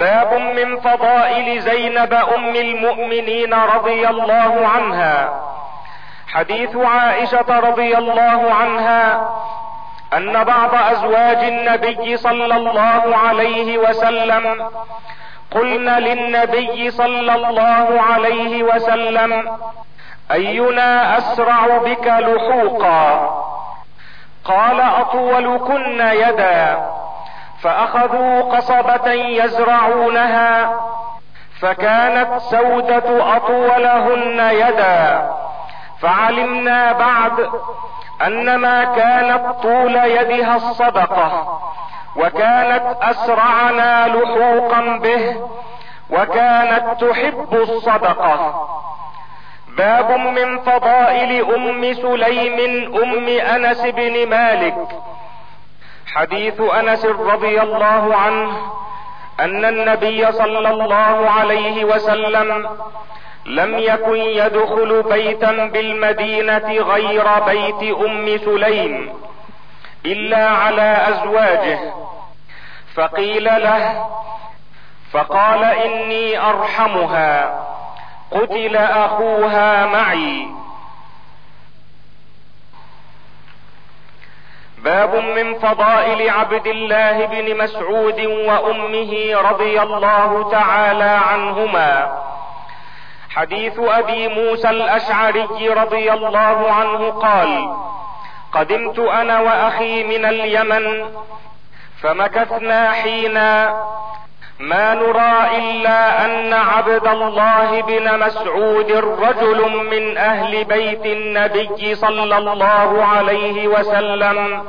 باب من فضائل زينب أم المؤمنين رضي الله عنها. حديث عائشة رضي الله عنها أن بعض أزواج النبي صلى الله عليه وسلم قلن للنبي صلى الله عليه وسلم أينا أسرع بك لحوقا؟ قال أطولكن يدا. فأخذوا قصبة يزرعونها فكانت سودة أطولهن يدا. فعلمنا بعد ان ما كانت طول يدها الصدقة وكانت أسرعنا لحوقا به وكانت تحب الصدقة. باب من فضائل أم سليم أم أنس بن مالك. حديث أنس رضي الله عنه أن النبي صلى الله عليه وسلم لم يكن يدخل بيتا بالمدينة غير بيت أم سليم إلا على أزواجه. فقيل له فقال إني أرحمها قتل أخوها معي. باب من فضائل عبد الله بن مسعود وأمه رضي الله تعالى عنهما. حديث أبي موسى الأشعري رضي الله عنه قال قدمت أنا وأخي من اليمن فمكثنا حينا ما نرى إلا أن عبد الله بن مسعود رجل من أهل بيت النبي صلى الله عليه وسلم.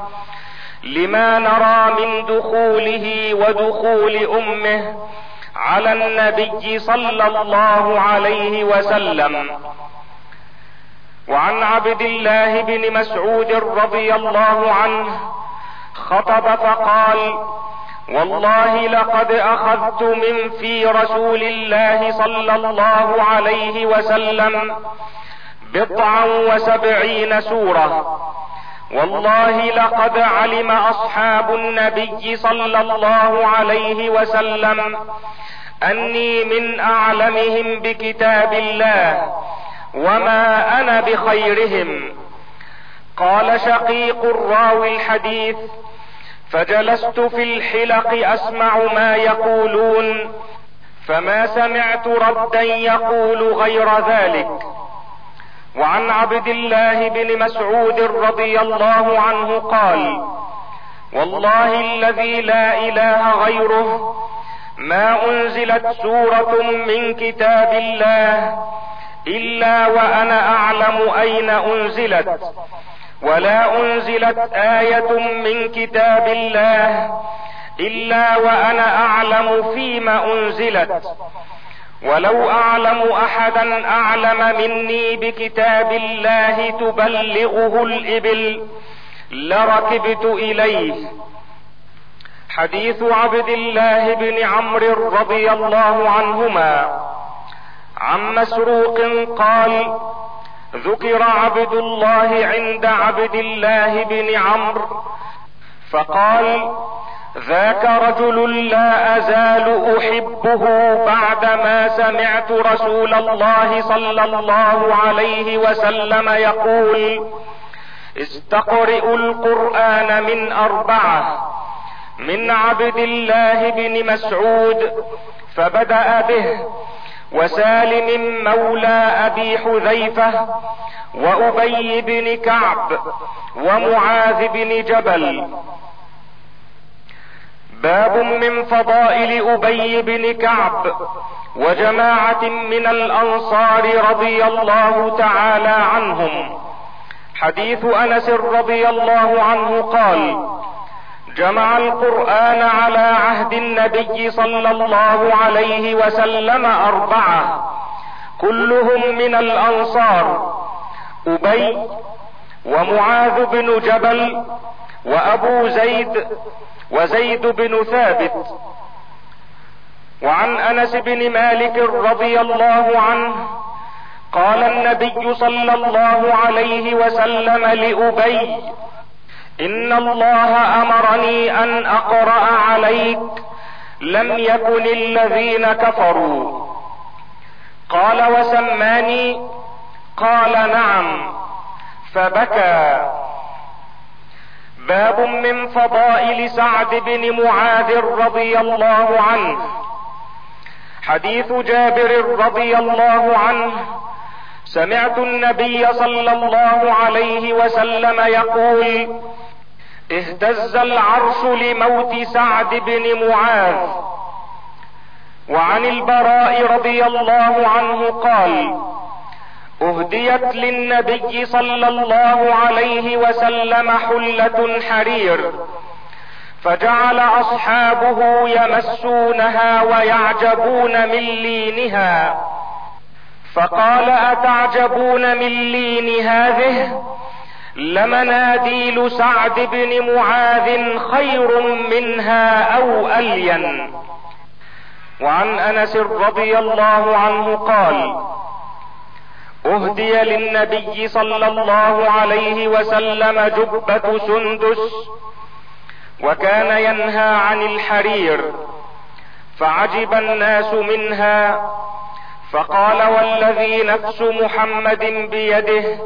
لما نرى من دخوله ودخول أمه على النبي صلى الله عليه وسلم. وعن عبد الله بن مسعود رضي الله عنه خطب فقال والله لقد أخذت من في رسول الله صلى الله عليه وسلم بضعا وسبعين سورة. والله لقد علم أصحاب النبي صلى الله عليه وسلم أني من أعلمهم بكتاب الله وما أنا بخيرهم. قال شقيق الراوي الحديث فجلست في الحلق أسمع ما يقولون فما سمعت ردا يقول غير ذلك. وعن عبد الله بن مسعود رضي الله عنه قال والله الذي لا إله غيره ما أنزلت سورة من كتاب الله إلا وأنا أعلم أين أنزلت. ولا انزلت إيه من كتاب الله الا وأنا اعلم فيما انزلت. ولو اعلم احدا اعلم مني بكتاب الله تبلغه الابل لركبت اليه. حديث عبد الله بن عمرو رضي الله عنهما. عن مسروق قال ذكر عبد الله عند عبد الله بن عمرو فقال ذاك رجل لا أزال أحبه بعدما سمعت رسول الله صلى الله عليه وسلم يقول استقرئوا القرآن من أربعة من عبد الله بن مسعود فبدأ به. وسالم مولى أبي حذيفة وأبي بن كعب ومعاذ بن جبل. باب من فضائل أبي بن كعب وجماعة من الأنصار رضي الله تعالى عنهم. حديث أنس رضي الله عنه قال جمع القرآن على عهد النبي صلى الله عليه وسلم أربعة. كلهم من الأنصار. أبي ومعاذ بن جبل وأبو زيد وزيد بن ثابت. وعن أنس بن مالك رضي الله عنه قال النبي صلى الله عليه وسلم لأبي إن الله أمرني أن أقرأ عليك لم يكن الذين كفروا. قال وسماني قال نعم فبكى. باب من فضائل سعد بن معاذ رضي الله عنه. حديث جابر رضي الله عنه. سمعت النبي صلى الله عليه وسلم يقول اهتز العرش لموت سعد بن معاذ. وعن البراء رضي الله عنه قال أهديت للنبي صلى الله عليه وسلم حلة حرير فجعل أصحابه يمسونها ويعجبون من لينها. فقال أتعجبون من لين هذه؟ لمناديل سعد بن معاذ خير منها أو ألين. وعن أنس رضي الله عنه قال أهدي للنبي صلى الله عليه وسلم جبة سندس وكان ينهى عن الحرير فعجب الناس منها فقال والذي نفس محمد بيده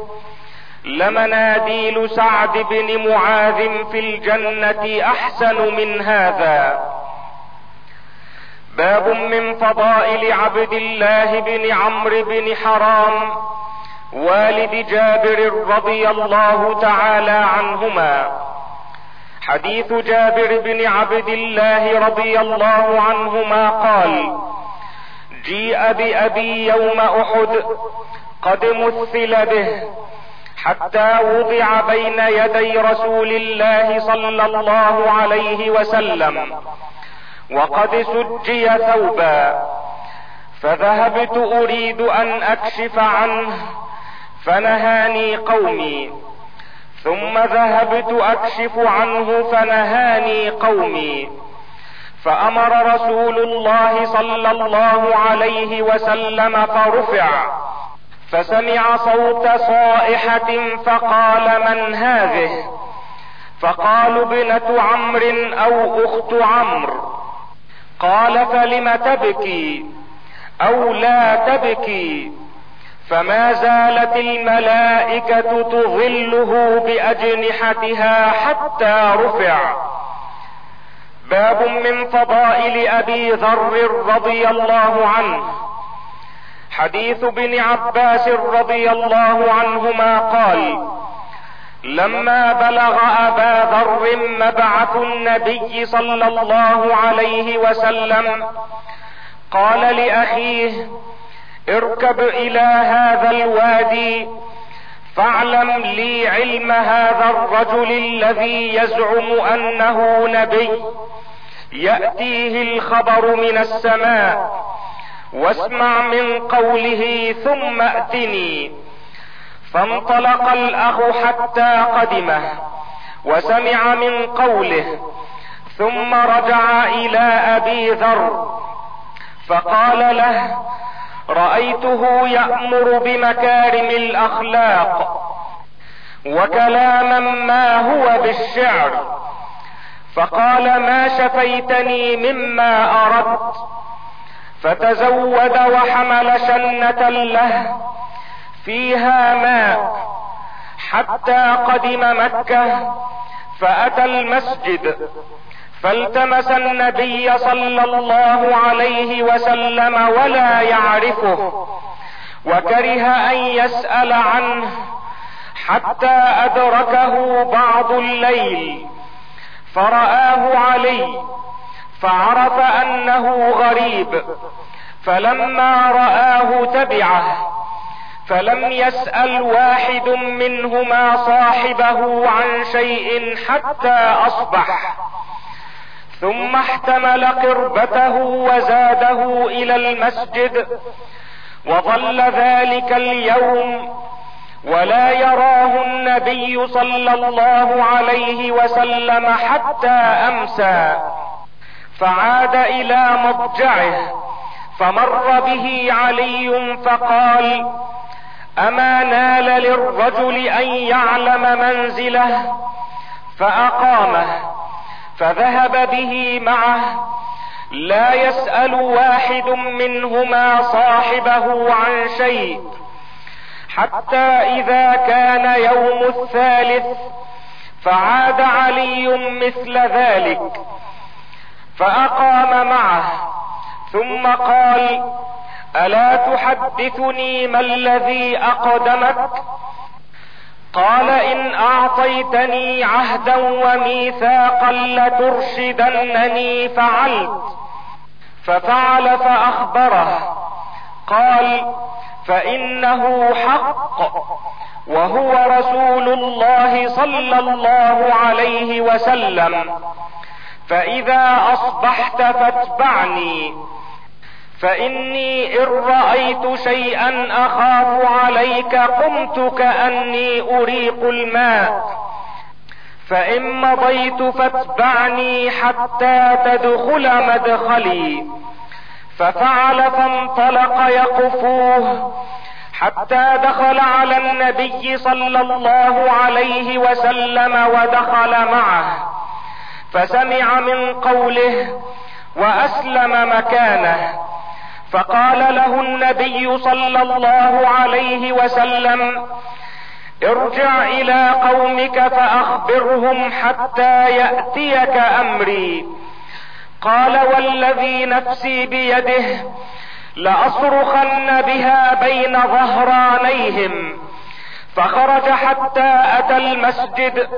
لمناديل سعد بن معاذ في الجنة أحسن من هذا. باب من فضائل عبد الله بن عمرو بن حرام والد جابر رضي الله تعالى عنهما. حديث جابر بن عبد الله رضي الله عنهما قال جيء بأبي يوم أحد قد مثل به حتى وضع بين يدي رسول الله صلى الله عليه وسلم. وقد سجي ثوبا. فذهبت أريد أن أكشف عنه فنهاني قومي. ثم ذهبت أكشف عنه فنهاني قومي. فأمر رسول الله صلى الله عليه وسلم فرفع. فسمع صوت صائحة فقال من هذه؟ فقالوا ابنة عمرو أو أخت عمرو. قال فلم تبكي أو لا تبكي؟ فما زالت الملائكة تظله بأجنحتها حتى رفع. باب من فضائل أبي ذر رضي الله عنه. حديث ابن عباس رضي الله عنهما قال لما بلغ أبا ذر مبعث النبي صلى الله عليه وسلم قال لأخيه اركب إلى هذا الوادي فاعلم لي علم هذا الرجل الذي يزعم أنه نبي يأتيه الخبر من السماء واسمع من قوله ثم أتني. فانطلق الأخ حتى قدمه وسمع من قوله ثم رجع إلى أبي ذر فقال له رأيته يأمر بمكارم الأخلاق وكلاما ما هو بالشعر. فقال ما شفيتني مما أردت؟ فتزود وحمل شنة له فيها ماء حتى قدم مكة فأتى المسجد فالتمس النبي صلى الله عليه وسلم ولا يعرفه وكره أن يسأل عنه حتى أدركه بعض الليل فرآه علي فعرف أنه غريب فلما رآه تبعه فلم يسأل واحد منهما صاحبه عن شيء حتى أصبح. ثم احتمل قربته وزاده إلى المسجد وظل ذلك اليوم ولا يراه النبي صلى الله عليه وسلم حتى أمسى. فعاد إلى مضجعه فمر به علي فقال أما نال للرجل أن يعلم منزله؟ فأقامه فذهب به معه لا يسأل واحد منهما صاحبه عن شيء حتى إذا كان يوم الثالث فعاد علي مثل ذلك. فأقام معه. ثم قال ألا تحدثني ما الذي أقدمك؟ قال إن أعطيتني عهدا وميثاقا لترشدنني فعلت. ففعل فأخبره. قال فإنه حق وهو رسول الله صلى الله عليه وسلم. فإذا أصبحت فاتبعني. فإني إن رأيت شيئا أخاف عليك قمت كأني أريق الماء. فإن مضيت فاتبعني حتى تدخل مدخلي. ففعل فانطلق يقفوه. حتى دخل على النبي صلى الله عليه وسلم ودخل معه. فسمع من قوله وأسلم مكانه فقال له النبي صلى الله عليه وسلم ارجع إلى قومك فأخبرهم حتى يأتيك أمري. قال والذي نفسي بيده لأصرخن بها بين ظهرانيهم. فخرج حتى أتى المسجد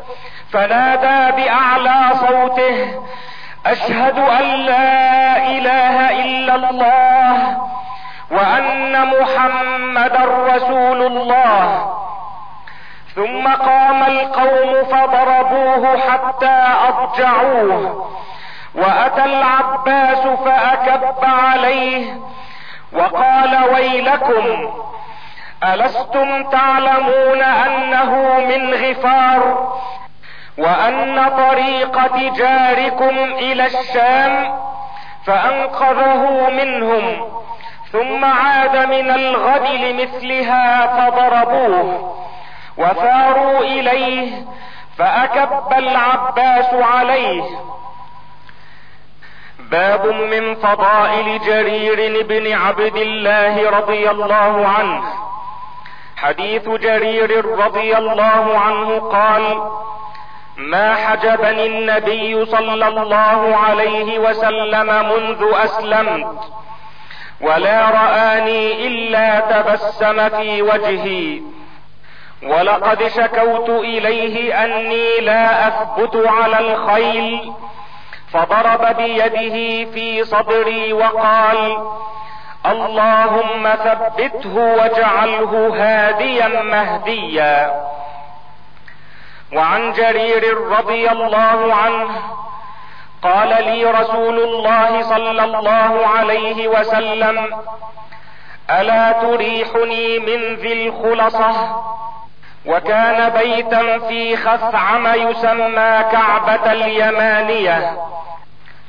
فنادى بأعلى صوته أشهد أن لا إله إلا الله وأن محمدا رسول الله. ثم قام القوم فضربوه حتى أضجعوه وأتى العباس فأكب عليه وقال ويلكم ألستم تعلمون أنه من غفار وأن طريق تجاركم إلى الشام فأنقذه منهم ثم عاد من الغد لمثلها فضربوه وثاروا إليه فأكب العباس عليه. باب من فضائل جرير بن عبد الله رضي الله عنه. حديث جرير رضي الله عنه قال ما حجبني النبي صلى الله عليه وسلم منذ أسلمت ولا رآني إلا تبسم في وجهي ولقد شكوت إليه أني لا أثبت على الخيل فضرب بيده في صدري وقال اللهم ثبته واجعله هاديا مهديا. وعن جرير رضي الله عنه قال لي رسول الله صلى الله عليه وسلم ألا تريحني من ذي الخلصة؟ وكان بيتا في خثعم يسمى كعبة اليمانية.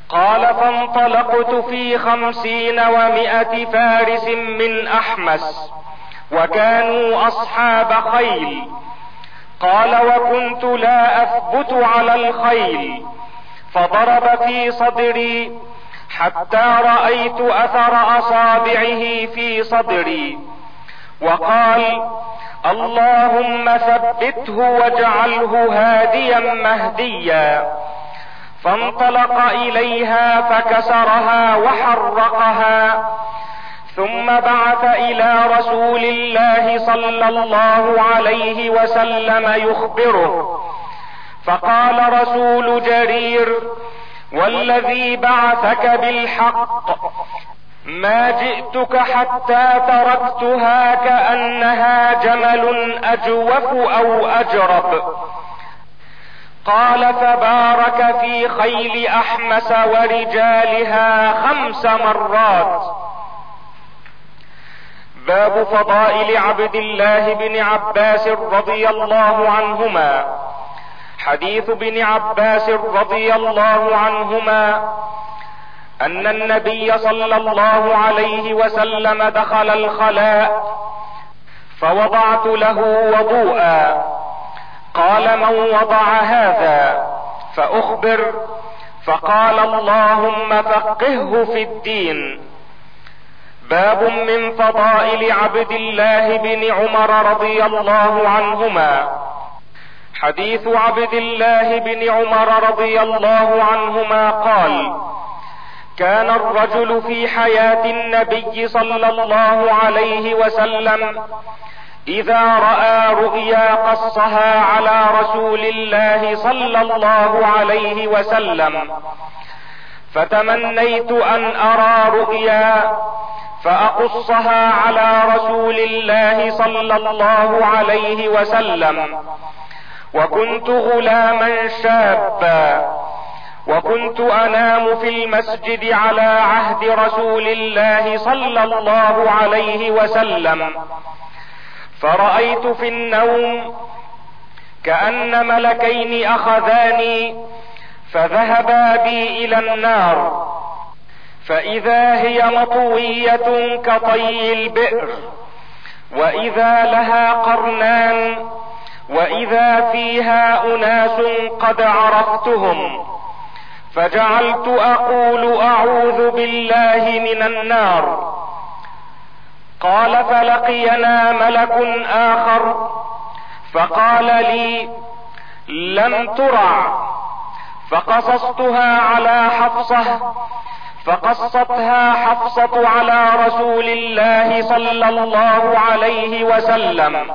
قال فانطلقت في خمسين ومائة فارس من أحمس وكانوا أصحاب خيل. قال وكنت لا أثبت على الخيل فضرب في صدري حتى رأيت أثر أصابعه في صدري. وقال اللهم ثبته واجعله هاديا مهديا. فانطلق إليها فكسرها وحرقها ثم بعث إلى رسول الله صلى الله عليه وسلم يخبره. فقال رسول جرير والذي بعثك بالحق ما جئتك حتى تركتها كأنها جمل أجوف أو أجرب. قال فبارك في خيل أحمس ورجالها خمس مرات. باب فضائل عبد الله بن عباس رضي الله عنهما. حديث ابن عباس رضي الله عنهما أن النبي صلى الله عليه وسلم دخل الخلاء فوضعت له وضوءا. قال من وضع هذا فأخبر فقال اللهم فقهه في الدين. باب من فضائل عبد الله بن عمر رضي الله عنهما. حديث عبد الله بن عمر رضي الله عنهما قال كان الرجل في حياة النبي صلى الله عليه وسلم إذا رأى رؤيا قصها على رسول الله صلى الله عليه وسلم. فتمنيت أن أرى رؤيا فأقصها على رسول الله صلى الله عليه وسلم. وكنت غلاما شابا. وكنت أنام في المسجد على عهد رسول الله صلى الله عليه وسلم. فرأيت في النوم كأن ملكين أخذاني فذهبا بي إلى النار. فإذا هي مطوية كطي البئر وإذا لها قرنان وإذا فيها أناس قد عرفتهم. فجعلت أقول أعوذ بالله من النار. قال فلقينا ملك آخر فقال لي لم ترع فقصصتها على حفصة فقصتها حفصة على رسول الله صلى الله عليه وسلم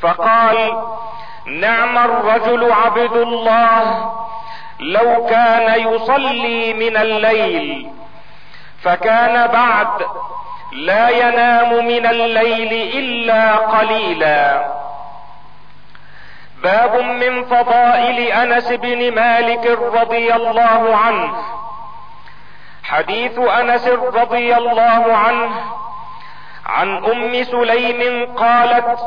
فقال نعم الرجل عبد الله لو كان يصلي من الليل فكان بعد لا ينام من الليل إلا قليلا. باب من فضائل أنس بن مالك رضي الله عنه. حديث أنس رضي الله عنه. عن أم سليم قالت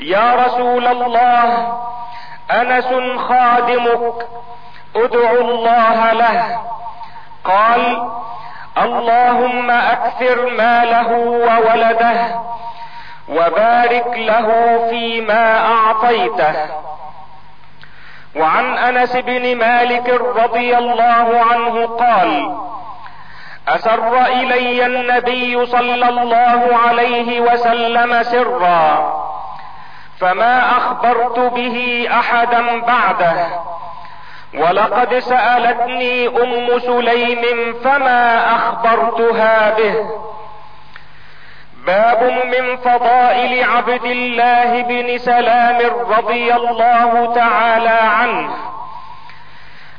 يا رسول الله أنس خادمك ادعو الله له. قال اللهم أكثر ماله وولده وبارك له فيما أعطيته. وعن أنس بن مالك رضي الله عنه قال أسر إلي النبي صلى الله عليه وسلم سرا فما أخبرت به أحدا بعده. ولقد سألتني أم سليم فما أخبرتها به. باب من فضائل عبد الله بن سلام رضي الله تعالى عنه.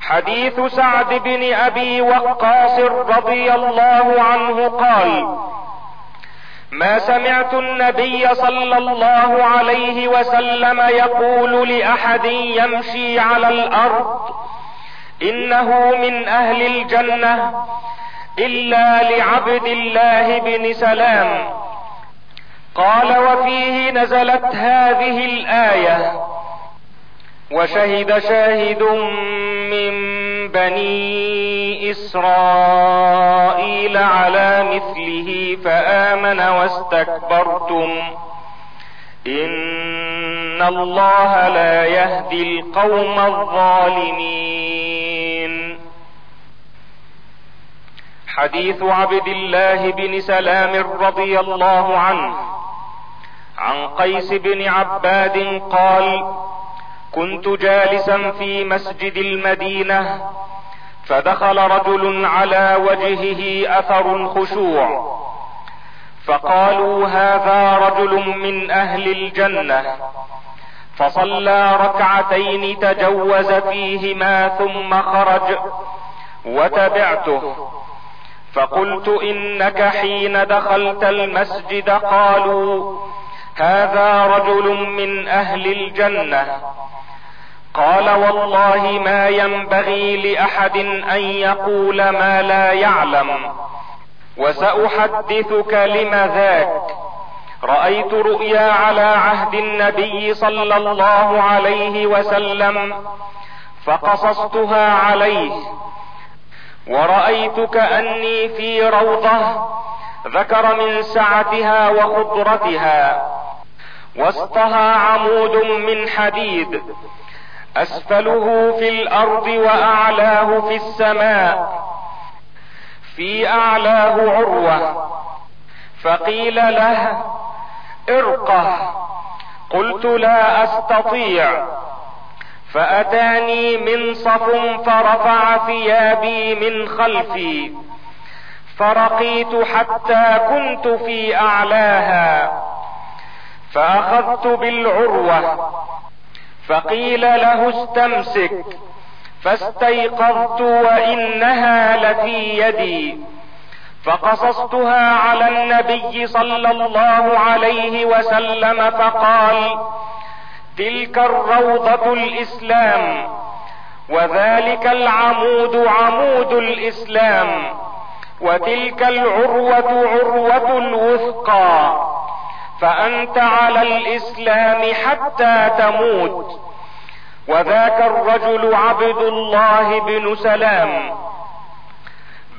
حديث سعد بن أبي وقاص رضي الله عنه قال ما سمعت النبي صلى الله عليه وسلم يقول لأحد يمشي على الأرض إنه من أهل الجنة إلا لعبد الله بن سلام. قال وفيه نزلت هذه الآية وشهد شاهد من بني إسرائيل على مثله فآمن واستكبرتم. إن الله لا يهدي القوم الظالمين. حديث عبد الله بن سلام رضي الله عنه عن قيس بن عباد قال كنت جالسا في مسجد المدينة فدخل رجل على وجهه أثر الخشوع فقالوا هذا رجل من أهل الجنة. فصلى ركعتين تجوز فيهما ثم خرج وتبعته. فقلت إنك حين دخلت المسجد قالوا هذا رجل من أهل الجنة. قال والله ما ينبغي لأحد أن يقول ما لا يعلم وسأحدثك لم ذاك. رأيت رؤيا على عهد النبي صلى الله عليه وسلم فقصصتها عليه. ورايت كاني في روضة ذكر من سعتها وخضرتها وسطها عمود من حديد. أسفله في الأرض وأعلاه في السماء في أعلاه عروة. فقيل له ارقه. قلت لا أستطيع. فأتاني منصف فرفع ثيابي من خلفي. فرقيت حتى كنت في أعلاها. فأخذت بالعروة. فقيل له استمسك. فاستيقظت وإنها لفي يدي. فقصصتها على النبي صلى الله عليه وسلم فقال تلك الروضة الإسلام وذلك العمود عمود الإسلام وتلك العروة عروة الوثقى. فأنت على الإسلام حتى تموت. وذاك الرجل عبد الله بن سلام.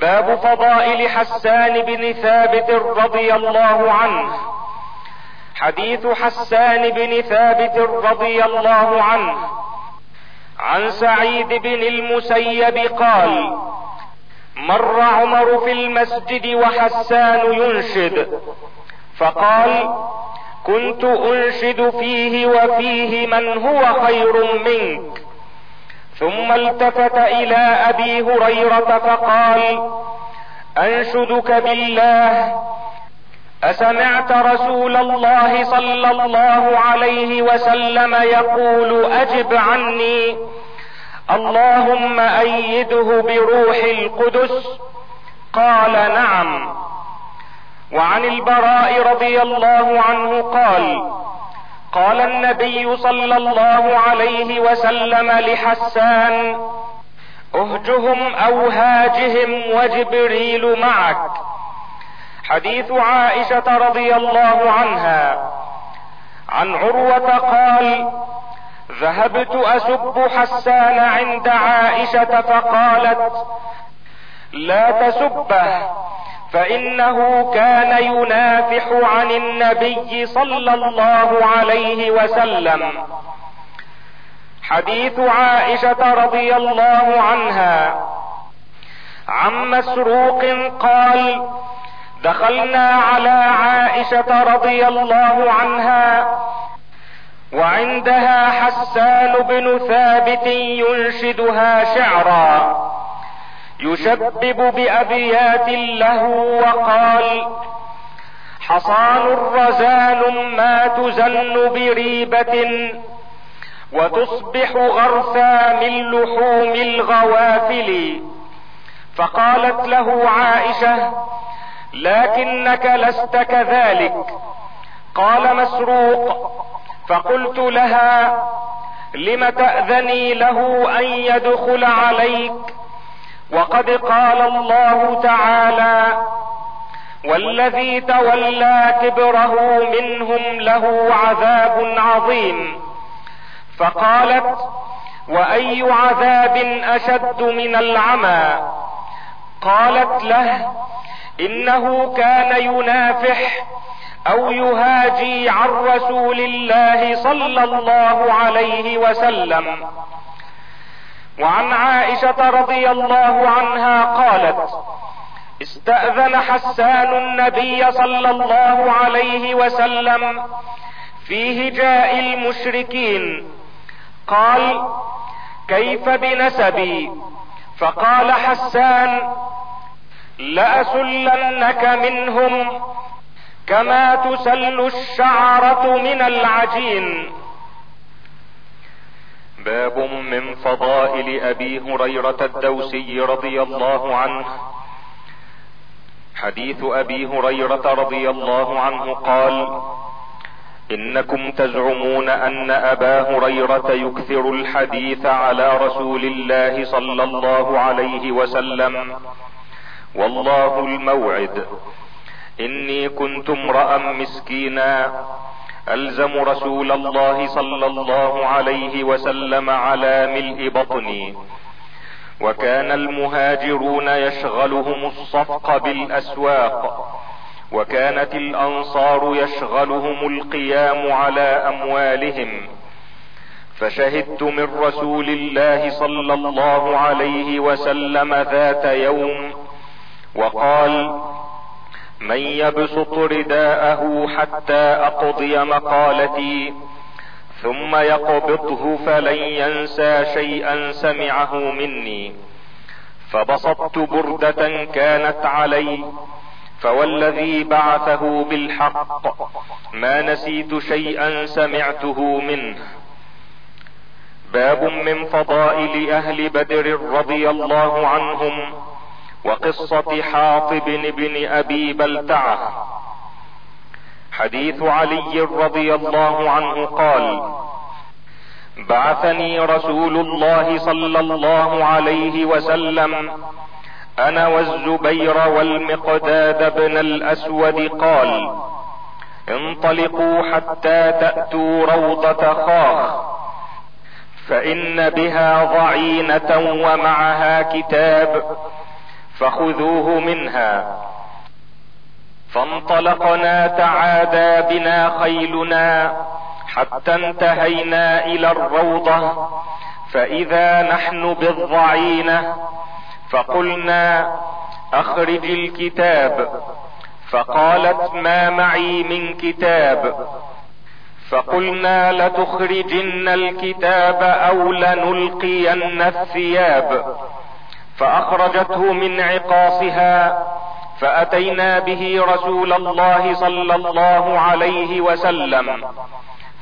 باب فضائل حسان بن ثابت رضي الله عنه. حديث حسان بن ثابت رضي الله عنه. عن سعيد بن المسيب قال مر عمر في المسجد وحسان ينشد. فقال كنت انشد فيه وفيه من هو خير منك. ثم التفت إلى أبي هريرة فقال أنشدك بالله أسمعت رسول الله صلى الله عليه وسلم يقول أجب عني اللهم أيده بروح القدس. قال نعم. وعن البراء رضي الله عنه قال قال النبي صلى الله عليه وسلم لحسان اهجهم أو هاجهم وجبريل معك. حديث عائشة رضي الله عنها. عن عروة قال ذهبت أسب حسان عند عائشة فقالت لا تسبه فإنه كان ينافح عن النبي صلى الله عليه وسلم. حديث عائشة رضي الله عنها. عن مسروق قال دخلنا على عائشة رضي الله عنها وعندها حسان بن ثابت ينشدها شعرا. يشبب بأبيات له وقال حصان رزان ما تزن بريبة وتصبح غرثا من لحوم الغوافل. فقالت له عائشة لكنك لست كذلك. قال مسروق فقلت لها لم تأذني له أن يدخل عليك؟ وقد قال الله تعالى والذي تولى كبره منهم له عذاب عظيم. فقالت وأي عذاب أشد من العمى؟ قالت له إنه كان ينافح أو يهاجي عن رسول الله صلى الله عليه وسلم. وعن عائشة رضي الله عنها قالت استأذن حسان النبي صلى الله عليه وسلم في هجاء المشركين. قال كيف بنسبي؟ فقال حسان لأسلنك منهم كما تسل الشعرة من العجين. باب من فضائل أبي هريرة الدوسي رضي الله عنه. حديث أبي هريرة رضي الله عنه قال إنكم تزعمون أن أبا هريرة يكثر الحديث على رسول الله صلى الله عليه وسلم. والله الموعد. إني كنت امرأ مسكينا. ألزم رسول الله صلى الله عليه وسلم على ملء بطني. وكان المهاجرون يشغلهم الصفق بالأسواق. وكانت الأنصار يشغلهم القيام على أموالهم. فشهدت من رسول الله صلى الله عليه وسلم ذات يوم وقال من يبسط رداءه حتى أقضي مقالتي ثم يقبضه فلن ينسى شيئا سمعه مني. فبسطت بردة كانت علي فوالذي بعثه بالحق ما نسيت شيئا سمعته منه. باب من فضائل أهل بدر رضي الله عنهم وقصة حاطب بن أبي بلتعة. حديث علي رضي الله عنه قال بعثني رسول الله صلى الله عليه وسلم أنا والزبير والمقداد بن الأسود قال انطلقوا حتى تأتوا روضة خاخ فإن بها ضعينة ومعها كتاب فخذوه منها. فانطلقنا تعادى بنا خيلنا حتى انتهينا إلى الروضة. فإذا نحن بالضعينة فقلنا أخرج الكتاب. فقالت ما معي من كتاب. فقلنا لتخرجن الكتاب أو لنلقين الثياب. فأخرجته من عقاصها فأتينا به رسول الله صلى الله عليه وسلم.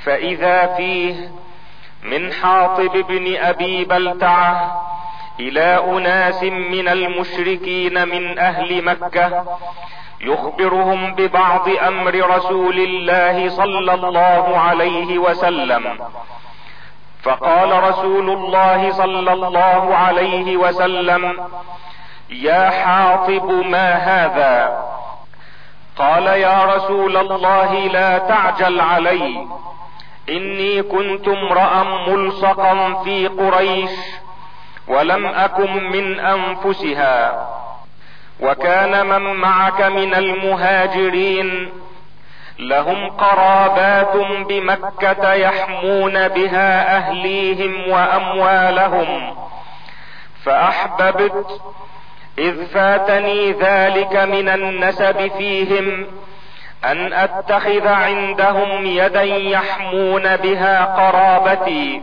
فإذا فيه من حاطب بن أبي بلتعة إلى أناس من المشركين من أهل مكة يخبرهم ببعض أمر رسول الله صلى الله عليه وسلم. فقال رسول الله صلى الله عليه وسلم يا حاطب ما هذا؟ قال يا رسول الله لا تعجل علي إني كنت امرأ ملصقا في قريش ولم أكن من أنفسها وكان من معك من المهاجرين لهم قرابات بمكة يحمون بها أهليهم وأموالهم. فأحببت إذ فاتني ذلك من النسب فيهم أن أتخذ عندهم يدا يحمون بها قرابتي.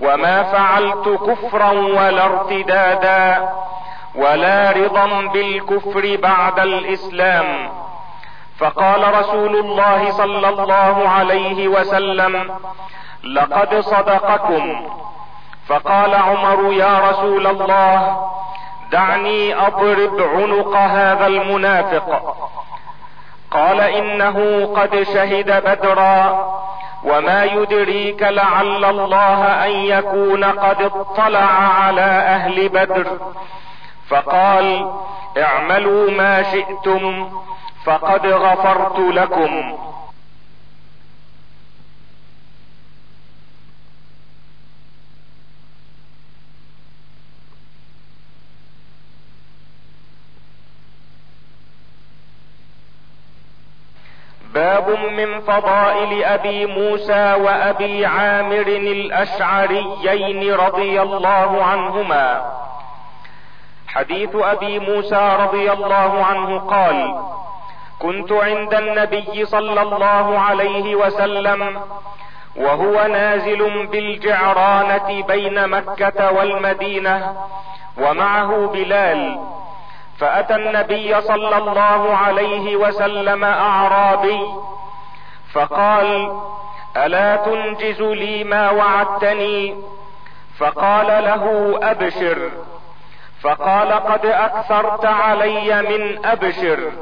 وما فعلت كفرا ولا ارتدادا ولا رضا بالكفر بعد الإسلام. فقال رسول الله صلى الله عليه وسلم لقد صدقكم. فقال عمر يا رسول الله دعني أضرب عنق هذا المنافق. قال إنه قد شهد بدرا وما يدريك لعل الله أن يكون قد اطلع على أهل بدر. فقال اعملوا ما شئتم. فقد غفرت لكم. باب من فضائل أبي موسى وأبي عامر الأشعريين رضي الله عنهما. حديث أبي موسى رضي الله عنه قال كنت عند النبي صلى الله عليه وسلم وهو نازل بالجعرانة بين مكة والمدينة ومعه بلال فأتى النبي صلى الله عليه وسلم أعرابي فقال ألا تنجز لي ما وعدتني؟ فقال له أبشر. فقال قد أكثرت علي من أبشر.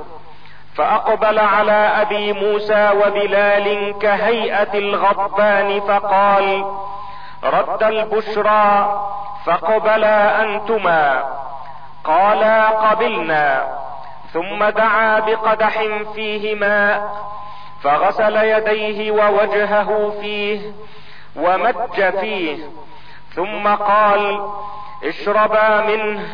فأقبل على أبي موسى وبلال كهيئة الغضبان فقال رد البشرى فقبلا أنتما. قالا قبلنا. ثم دعا بقدح فيه ماء فغسل يديه ووجهه فيه ومج فيه ثم قال اشربا منه.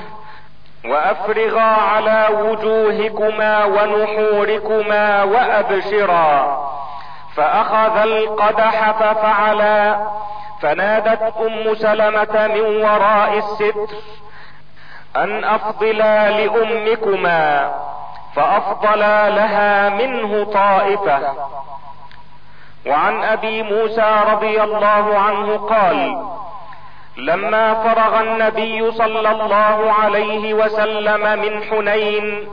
وأفرغا على وجوهكما ونحوركما وأبشرا. فأخذ القدح ففعلا. فنادت أم سلمة من وراء الستر أن أفضلا لأمكما. فأفضلا لها منه طائفة. وعن أبي موسى رضي الله عنه قال لما فرغ النبي صلى الله عليه وسلم من حنين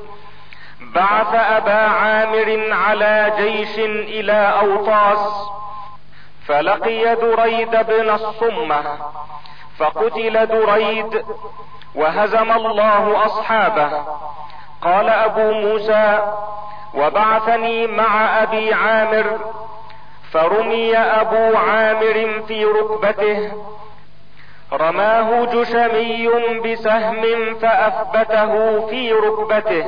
بعث أبا عامر على جيش إلى أوطاس فلقي دريد بن الصمة فقتل دريد وهزم الله أصحابه. قال أبو موسى وبعثني مع أبي عامر فرمي أبو عامر في ركبته رماه جشمي بسهم فأثبته في ركبته.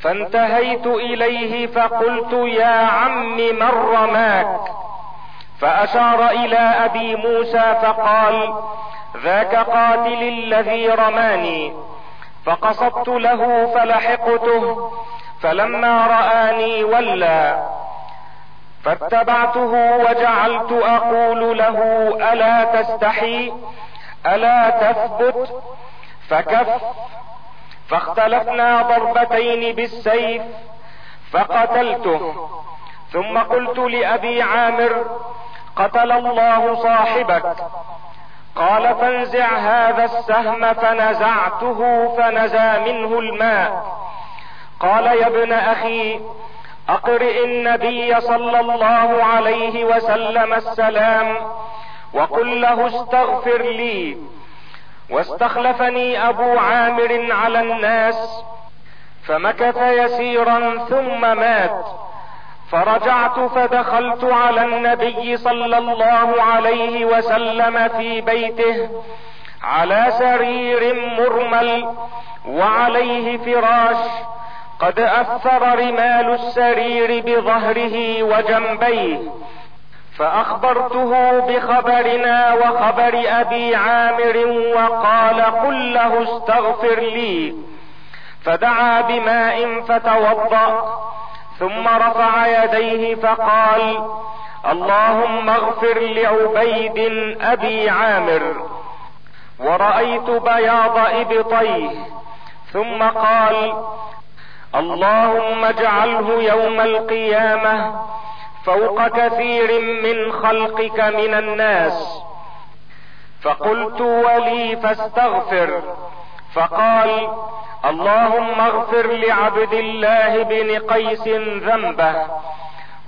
فانتهيت إليه فقلت يا عم من رماك؟ فأشار إلى أبي موسى فقال ذاك قاتل الذي رماني. فقصدت له فلحقته فلما رآني ولى. فاتبعته وجعلت أقول له ألا تستحي؟ ألا تثبت؟ فكف. فاختلفنا ضربتين بالسيف فقتلته. ثم قلت لأبي عامر قتل الله صاحبك. قال فانزع هذا السهم فنزعته فنزى منه الماء. قال يا ابن أخي أقرئ النبي صلى الله عليه وسلم السلام وقل له استغفر لي. واستخلفني أبو عامر على الناس فمكث يسيرا ثم مات. فرجعت فدخلت على النبي صلى الله عليه وسلم في بيته على سرير مرمل وعليه فراش قد أثر رمال السرير بظهره وجنبيه فأخبرته بخبرنا وخبر أبي عامر وقال قل له استغفر لي فدعا بماء فتوضأ ثم رفع يديه فقال اللهم اغفر لعبيد أبي عامر ورأيت بياض إبطيه ثم قال اللهم اجعله يوم القيامة فوق كثير من خلقك من الناس. فقلت ولي فاستغفر. فقال اللهم اغفر لعبد الله بن قيس ذنبه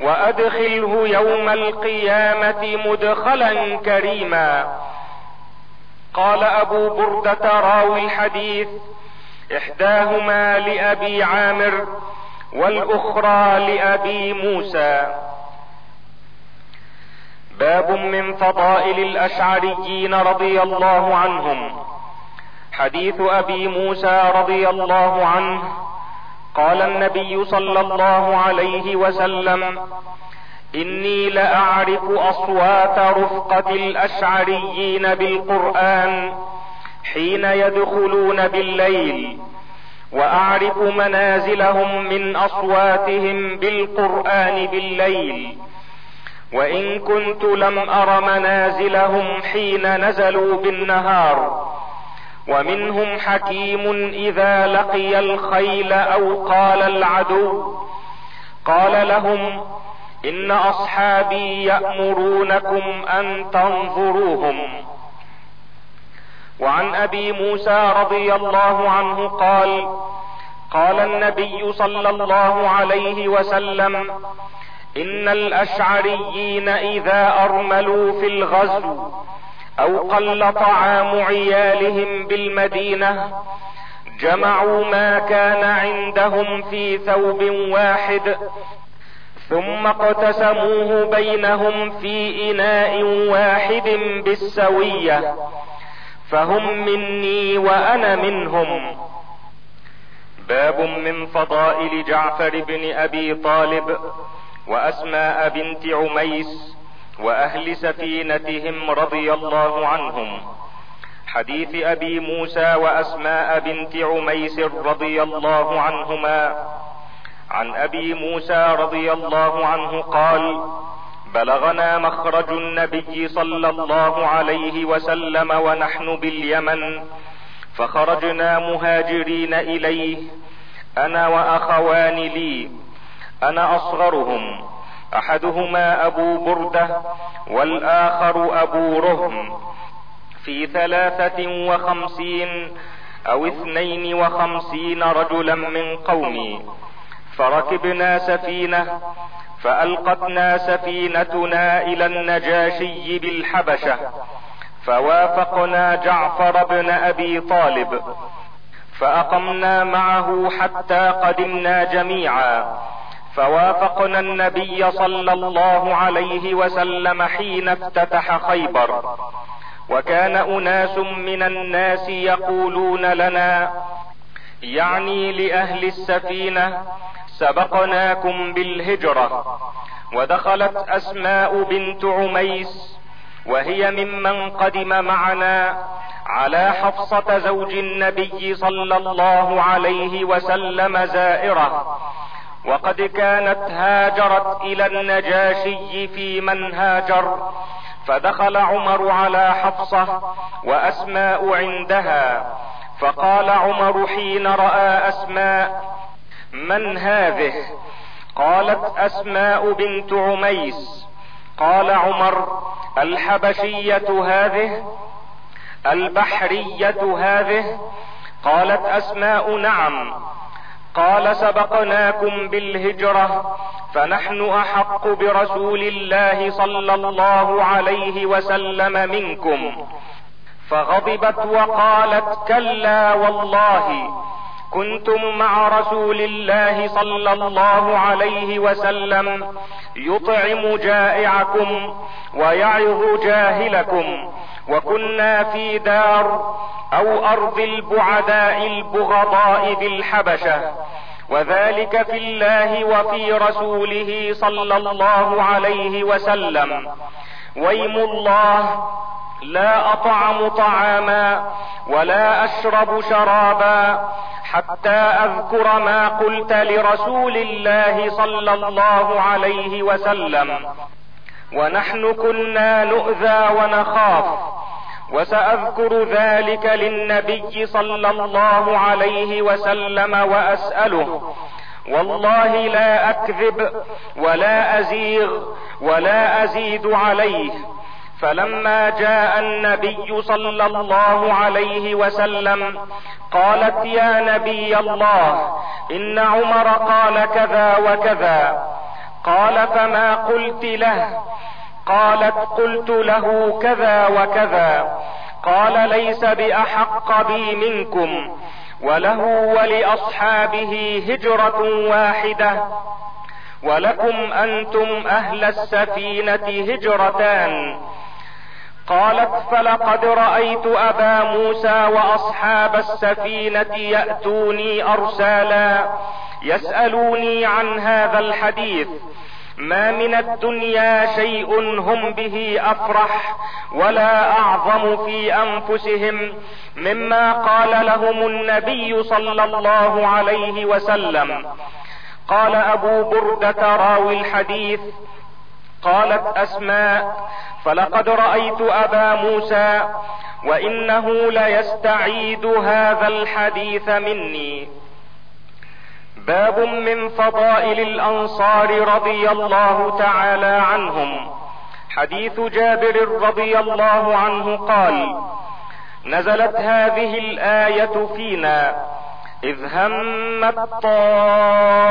وأدخله يوم القيامة مدخلا كريما. قال أبو بردة راوي الحديث إحداهما لأبي عامر والأخرى لأبي موسى. باب من فضائل الأشعريين رضي الله عنهم. حديث أبي موسى رضي الله عنه. قال النبي صلى الله عليه وسلم إني لأعرف أصوات رفقة الأشعريين بالقرآن حين يدخلون بالليل وأعرف منازلهم من أصواتهم بالقرآن بالليل. وإن كنت لم أر منازلهم حين نزلوا بالنهار ومنهم حكيم إذا لقي الخيل أو قال العدو قال لهم إن أصحابي يأمرونكم أن تنظروهم. وعن أبي موسى رضي الله عنه قال قال النبي صلى الله عليه وسلم إن الأشعريين إذا أرملوا في الغزو أو قل طعام عيالهم بالمدينة جمعوا ما كان عندهم في ثوب واحد ثم اقتسموه بينهم في إناء واحد بالسوية. فهم مني وأنا منهم. باب من فضائل جعفر بن أبي طالب وأسماء بنت عميس وأهل سفينتهم رضي الله عنهم. حديث أبي موسى وأسماء بنت عميس رضي الله عنهما. عن أبي موسى رضي الله عنه قال بلغنا مخرج النبي صلى الله عليه وسلم ونحن باليمن فخرجنا مهاجرين إليه أنا وأخوان لي أنا أصغرهم أحدهما أبو بردة والآخر أبو رهم في ثلاثة وخمسين أو اثنين وخمسين رجلا من قومي. فركبنا سفينة فألقتنا سفينتنا إلى النجاشي بالحبشة فوافقنا جعفر بن أبي طالب فأقمنا معه حتى قدمنا جميعا فوافقنا النبي صلى الله عليه وسلم حين افتتح خيبر. وكان أناس من الناس يقولون لنا يعني لأهل السفينة سبقناكم بالهجرة ودخلت أسماء بنت عميس وهي ممن قدم معنا على حفصة زوج النبي صلى الله عليه وسلم زائرة. وقد كانت هاجرت إلى النجاشي في من هاجر فدخل عمر على حفصة وأسماء عندها فقال عمر حين رأى أسماء من هذه؟ قالت أسماء بنت عميس. قال عمر الحبشية هذه؟ البحرية هذه؟ قالت أسماء نعم. قال سبقناكم بالهجرة فنحن أحق برسول الله صلى الله عليه وسلم منكم. فغضبت وقالت كلا والله. كنتم مع رسول الله صلى الله عليه وسلم يطعم جائعكم ويعظ جاهلكم وكنا في دار أو أرض البعداء البغضاء بالحبشه وذلك في الله وفي رسوله صلى الله عليه وسلم. ويم الله. لا أطعم طعاما ولا أشرب شرابا حتى أذكر ما قلت لرسول الله صلى الله عليه وسلم. ونحن كنا نؤذى ونخاف. وسأذكر ذلك للنبي صلى الله عليه وسلم وأسأله. والله لا أكذب ولا أزيغ ولا أزيد عليه. فلما جاء النبي صلى الله عليه وسلم قالت يا نبي الله إن عمر قال كذا وكذا. قال فما قلت له؟ قالت قلت له كذا وكذا. قال ليس بأحق بي منكم. وله ولأصحابه هجرة واحدة. ولكم أنتم أهل السفينة هجرتان. قالت فلقد رأيت أبا موسى وأصحاب السفينة يأتوني أرسالا يسألوني عن هذا الحديث. ما من الدنيا شيء هم به أفرح ولا أعظم في أنفسهم مما قال لهم النبي صلى الله عليه وسلم. قال أبو بردة راوي الحديث قالت أسماء فلقد رأيت أبا موسى وإنه ليستعيد هذا الحديث مني. باب من فضائل الأنصار رضي الله تعالى عنهم. حديث جابر رضي الله عنه قال نزلت هذه الآية فينا إذ همت طائفتان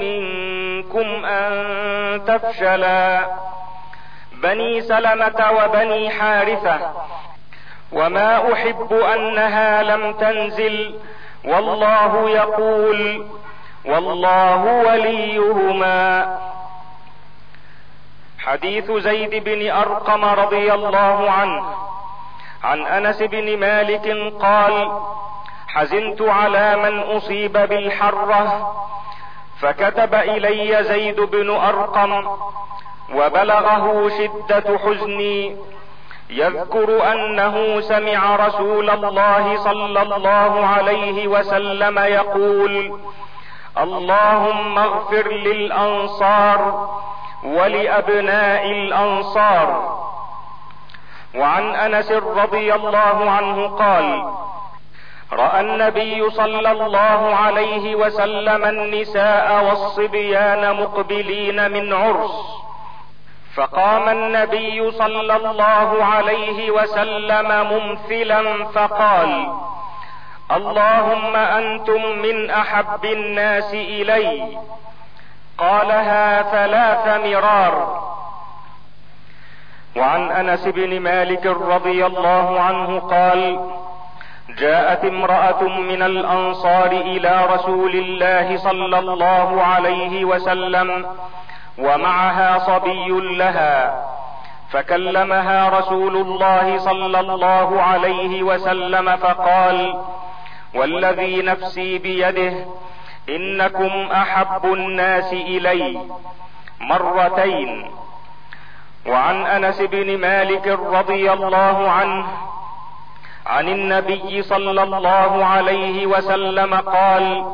منكم أن تفشلا بني سلمة وبني حارثة وما أحب أنها لم تنزل والله يقول والله وليهما. حديث زيد بن أرقم رضي الله عنه. عن أنس بن مالك قال حزنت على من أصيب بالحرة. فكتب إلي زيد بن أرقم وبلغه شدة حزني. يذكر أنه سمع رسول الله صلى الله عليه وسلم يقول اللهم اغفر للأنصار ولأبناء الأنصار. وعن أنس رضي الله عنه قال رأى النبي صلى الله عليه وسلم النساء والصبيان مقبلين من عرس. فقام النبي صلى الله عليه وسلم ممثلا فقال اللهم أنتم من أحب الناس إلي. قالها ثلاث مرار. وعن أنس بن مالك رضي الله عنه قال جاءت امرأة من الأنصار إلى رسول الله صلى الله عليه وسلم ومعها صبي لها فكلمها رسول الله صلى الله عليه وسلم فقال والذي نفسي بيده إنكم أحب الناس إلي مرتين. وعن أنس بن مالك رضي الله عنه عن النبي صلى الله عليه وسلم قال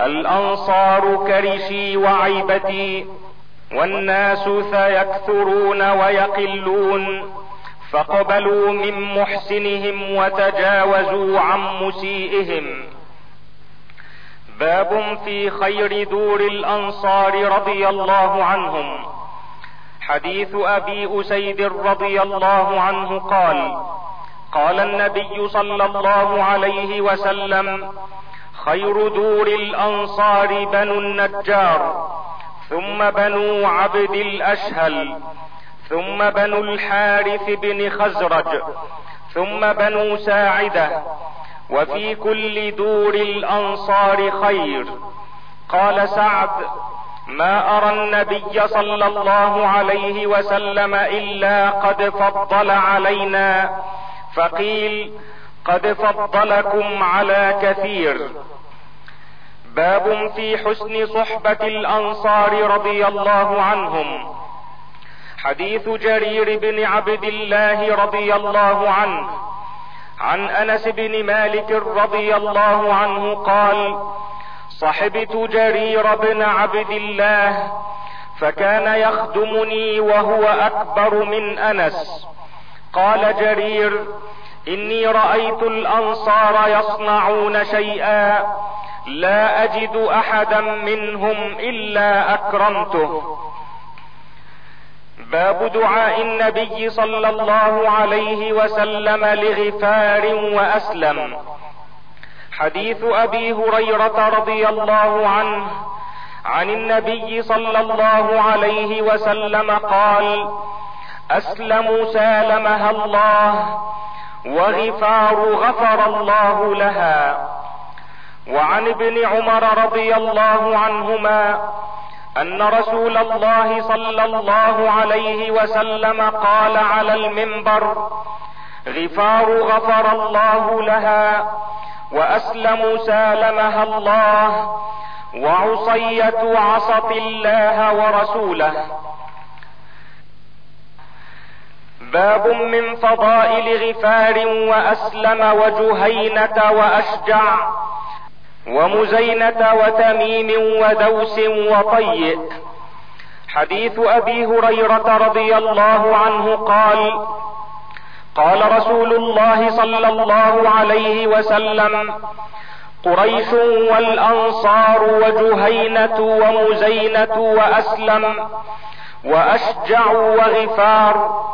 الأنصار كرشي وعيبتي والناس سيكثرون ويقلون فقبلوا من محسنهم وتجاوزوا عن مسيئهم. باب في خير دور الأنصار رضي الله عنهم. حديث أبي أسيد رضي الله عنه قال قال النبي صلى الله عليه وسلم خير دور الأنصار بنو النجار ثم بنو عبد الأشهل ثم بنو الحارث بن خزرج ثم بنو ساعدة وفي كل دور الأنصار خير. قال سعد ما أرى النبي صلى الله عليه وسلم إلا قد فضل علينا. فقيل قد فضلكم على كثير. باب في حسن صحبة الأنصار رضي الله عنهم. حديث جرير بن عبد الله رضي الله عنه. عن أنس بن مالك رضي الله عنه قال صحبت جرير بن عبد الله فكان يخدمني وهو أكبر من أنس. قال جرير إني رأيت الأنصار يصنعون شيئا لا أجد أحدا منهم إلا أكرمته. باب دعاء النبي صلى الله عليه وسلم لغفار وأسلم. حديث أبي هريرة رضي الله عنه عن النبي صلى الله عليه وسلم قال اسلم سالمها الله وغفار غفر الله لها. وعن ابن عمر رضي الله عنهما أن رسول الله صلى الله عليه وسلم قال على المنبر غفار غفر الله لها واسلم سالمها الله وعصية عصت الله ورسوله. باب من فضائل غفار وأسلم وجهينة وأشجع ومزينة وتميم ودوس وطيء. حديث أبي هريرة رضي الله عنه قال قال رسول الله صلى الله عليه وسلم قريش والأنصار وجهينة ومزينة وأسلم وأشجع وغفار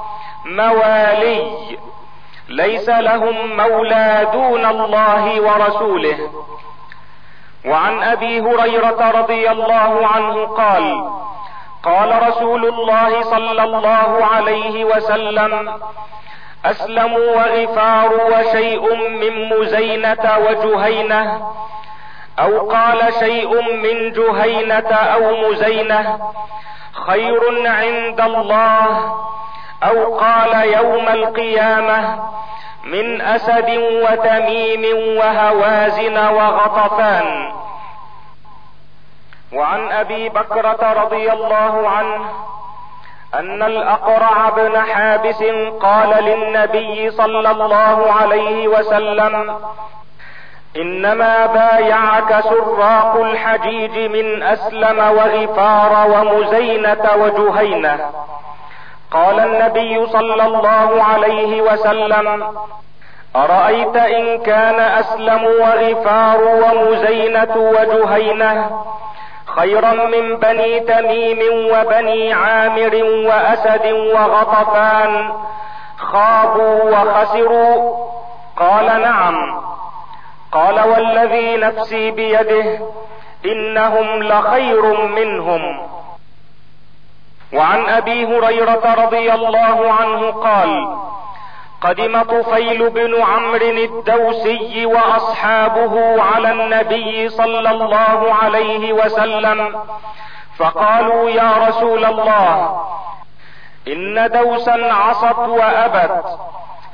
موالي ليس لهم مولى دون الله ورسوله. وعن أبي هريرة رضي الله عنه قال قال رسول الله صلى الله عليه وسلم أسلم وغفار وشيء من مزينة وجهينة أو قال شيء من جهينة أو مزينة خير عند الله أو قال يوم القيامة من أسد وتميم وهوازن وغطفان. وعن أبي بكرة رضي الله عنه أن الأقرع بن حابس قال للنبي صلى الله عليه وسلم إنما بايعك سراق الحجيج من أسلم وغفار ومزينة وجهينة. قال النبي صلى الله عليه وسلم أرأيت إن كان أسلم وغفار ومزينة وجهينة خيرا من بني تميم وبني عامر وأسد وغطفان خابوا وخسروا؟ قال نعم. قال والذي نفسي بيده إنهم لخير منهم. وعن أبي هريرة رضي الله عنه قال قدم طفيل بن عمرو الدوسي وأصحابه على النبي صلى الله عليه وسلم فقالوا يا رسول الله إن دوسا عصت وأبت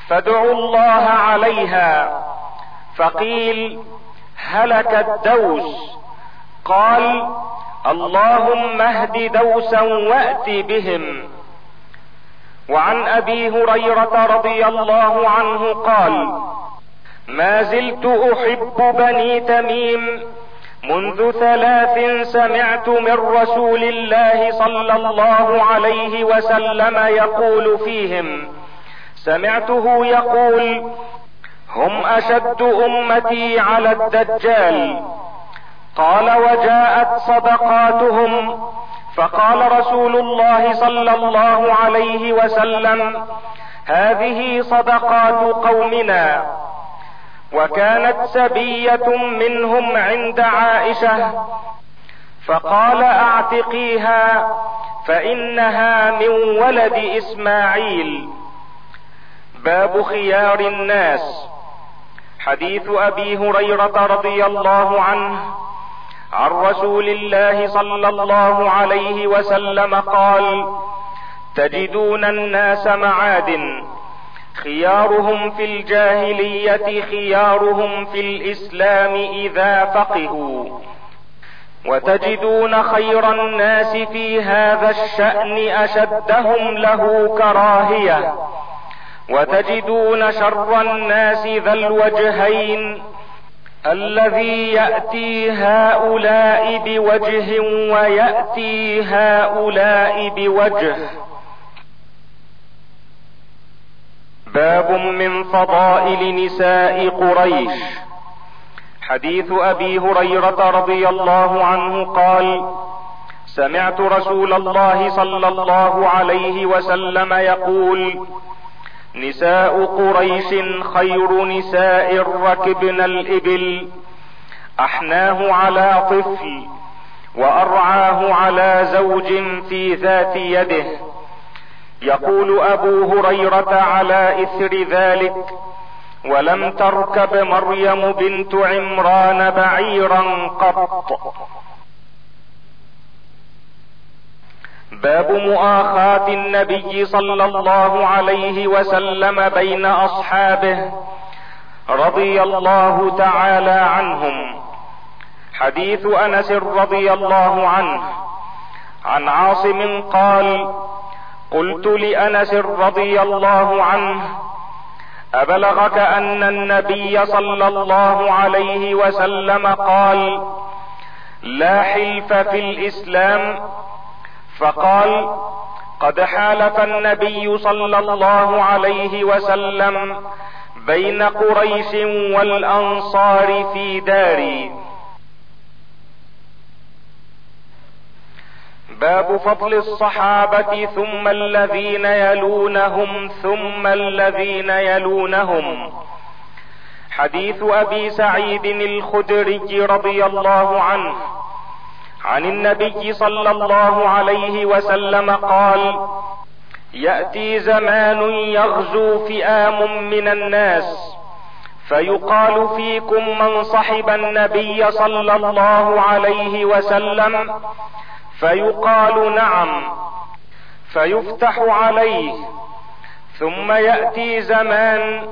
فادعوا الله عليها. فقيل هلك الدوس. قال اللهم اهد دوسا وات بهم. وعن أبي هريرة رضي الله عنه قال ما زلت أحب بني تميم. منذ ثلاث سمعت من رسول الله صلى الله عليه وسلم يقول فيهم سمعته يقول هم أشد أمتي على الدجال. قال وجاءت صدقاتهم فقال رسول الله صلى الله عليه وسلم هذه صدقات قومنا. وكانت سبية منهم عند عائشة. فقال أعتقيها فإنها من ولد إسماعيل. باب خيار الناس. حديث أبي هريرة رضي الله عنه عن رسول الله صلى الله عليه وسلم قال تجدون الناس معادن خيارهم في الجاهلية خيارهم في الإسلام إذا فقهوا وتجدون خير الناس في هذا الشأن أشدهم له كراهية وتجدون شر الناس ذا الوجهين الذي يأتي هؤلاء بوجه ويأتي هؤلاء بوجه. باب من فضائل نساء قريش. حديث أبي هريرة رضي الله عنه قال سمعت رسول الله صلى الله عليه وسلم يقول نساء قريش خير نساء ركبن الإبل. أحناه على طفل وأرعاه على زوج في ذات يده. يقول أبو هريرة على إثر ذلك ولم تركب مريم بنت عمران بعيرا قط باب مؤاخاة النبي صلى الله عليه وسلم بين أصحابه رضي الله تعالى عنهم. حديث أنس رضي الله عنه. عن عاصم قال قلت لأنس رضي الله عنه أبلغك أن النبي صلى الله عليه وسلم قال لا حلف في الإسلام فقال قد حالف النبي صلى الله عليه وسلم بين قريش والأنصار في داري. باب فضل الصحابة ثم الذين يلونهم ثم الذين يلونهم. حديث أبي سعيد الخدري رضي الله عنه. عن النبي صلى الله عليه وسلم قال يأتي زمان يغزو فئام من الناس فيقال فيكم من صحب النبي صلى الله عليه وسلم فيقال نعم فيفتح عليه ثم يأتي زمان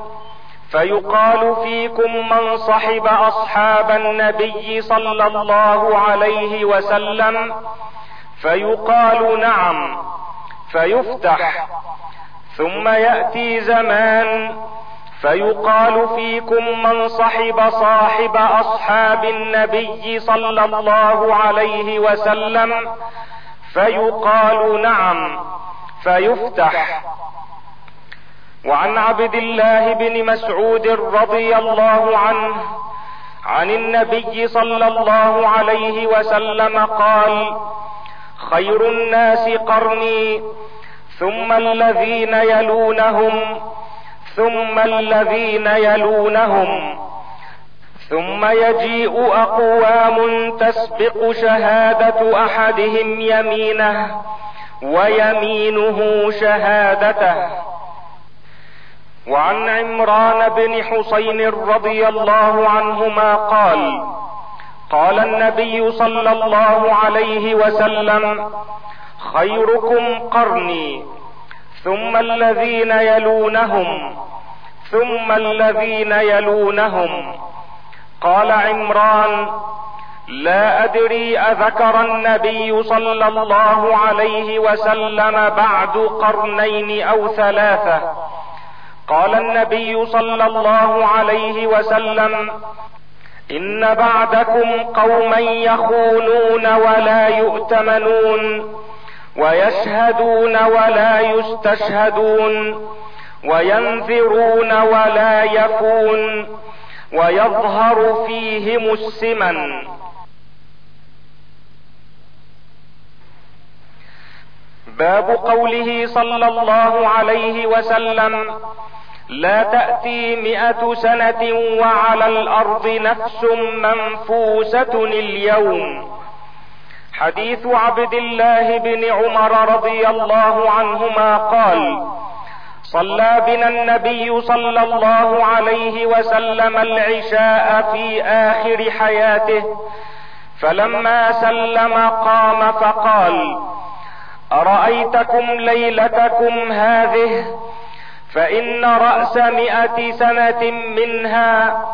فيقال فيكم من صحب أصحاب النبي صلى الله عليه وسلم فيقال نعم فيفتح ثم يأتي زمان فيقال فيكم من صحب صاحب أصحاب النبي صلى الله عليه وسلم فيقال نعم فيفتح وعن عبد الله بن مسعود رضي الله عنه عن النبي صلى الله عليه وسلم قال خير الناس قرني ثم الذين يلونهم ثم الذين يلونهم ثم يجيء أقوام تسبق شهادة أحدهم يمينه ويمينه شهادته. وعن عمران بن حسين رضي الله عنهما قال قال النبي صلى الله عليه وسلم خيركم قرني ثم الذين يلونهم ثم الذين يلونهم. قال عمران لا أدري أذكر النبي صلى الله عليه وسلم بعد قرنين أو ثلاثة. قال النبي صلى الله عليه وسلم إن بعدكم قوما يخونون ولا يؤتمنون ويشهدون ولا يستشهدون وينذرون ولا يفون ويظهر فيهم السمن باب قوله صلى الله عليه وسلم لا تأتي مئة سنة وعلى الأرض نفس منفوسة اليوم. حديث عبد الله بن عمر رضي الله عنهما قال صلى بنا النبي صلى الله عليه وسلم العشاء في آخر حياته فلما سلم قام فقال أرأيتكم ليلتكم هذه؟ فإن رأس مئة سنة منها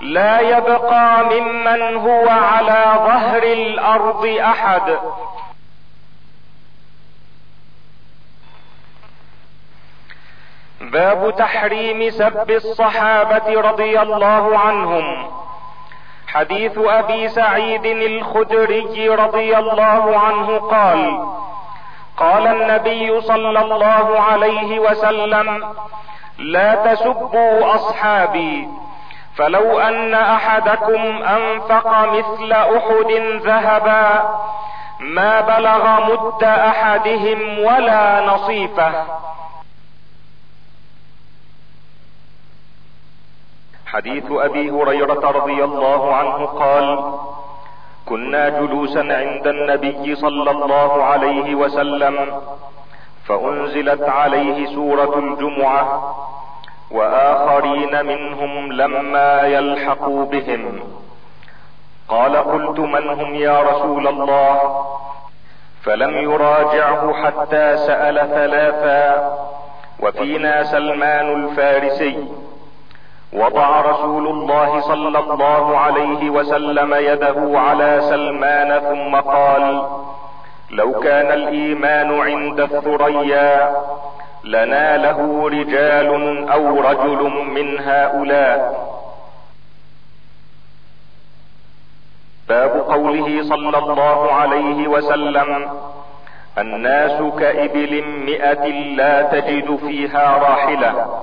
لا يبقى ممن هو على ظهر الأرض أحد. باب تحريم سب الصحابة رضي الله عنهم. حديث أبي سعيد الخدري رضي الله عنه قال قال النبي صلى الله عليه وسلم لا تسبوا أصحابي فلو أن أحدكم أنفق مثل أحد ذهبا ما بلغ مد أحدهم ولا نصيفه. حديث أبي هريرة رضي الله عنه قال كنا جلوسا عند النبي صلى الله عليه وسلم فأنزلت عليه سورة الجمعة وآخرين منهم لما يلحقوا بهم. قال قلت من هم يا رسول الله؟ فلم يراجعه حتى سأل ثلاثا وفينا سلمان الفارسي. وضع رسول الله صلى الله عليه وسلم يده على سلمان ثم قال لو كان الإيمان عند الثريا لناله رجال أو رجل من هؤلاء. باب قوله صلى الله عليه وسلم الناس كإبل مئة لا تجد فيها راحلة.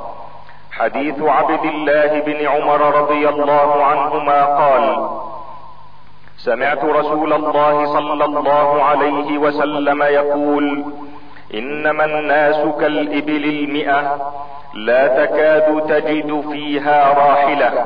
حديث عبد الله بن عمر رضي الله عنهما قال سمعت رسول الله صلى الله عليه وسلم يقول إنما الناس كالإبل المئة لا تكاد تجد فيها راحلة.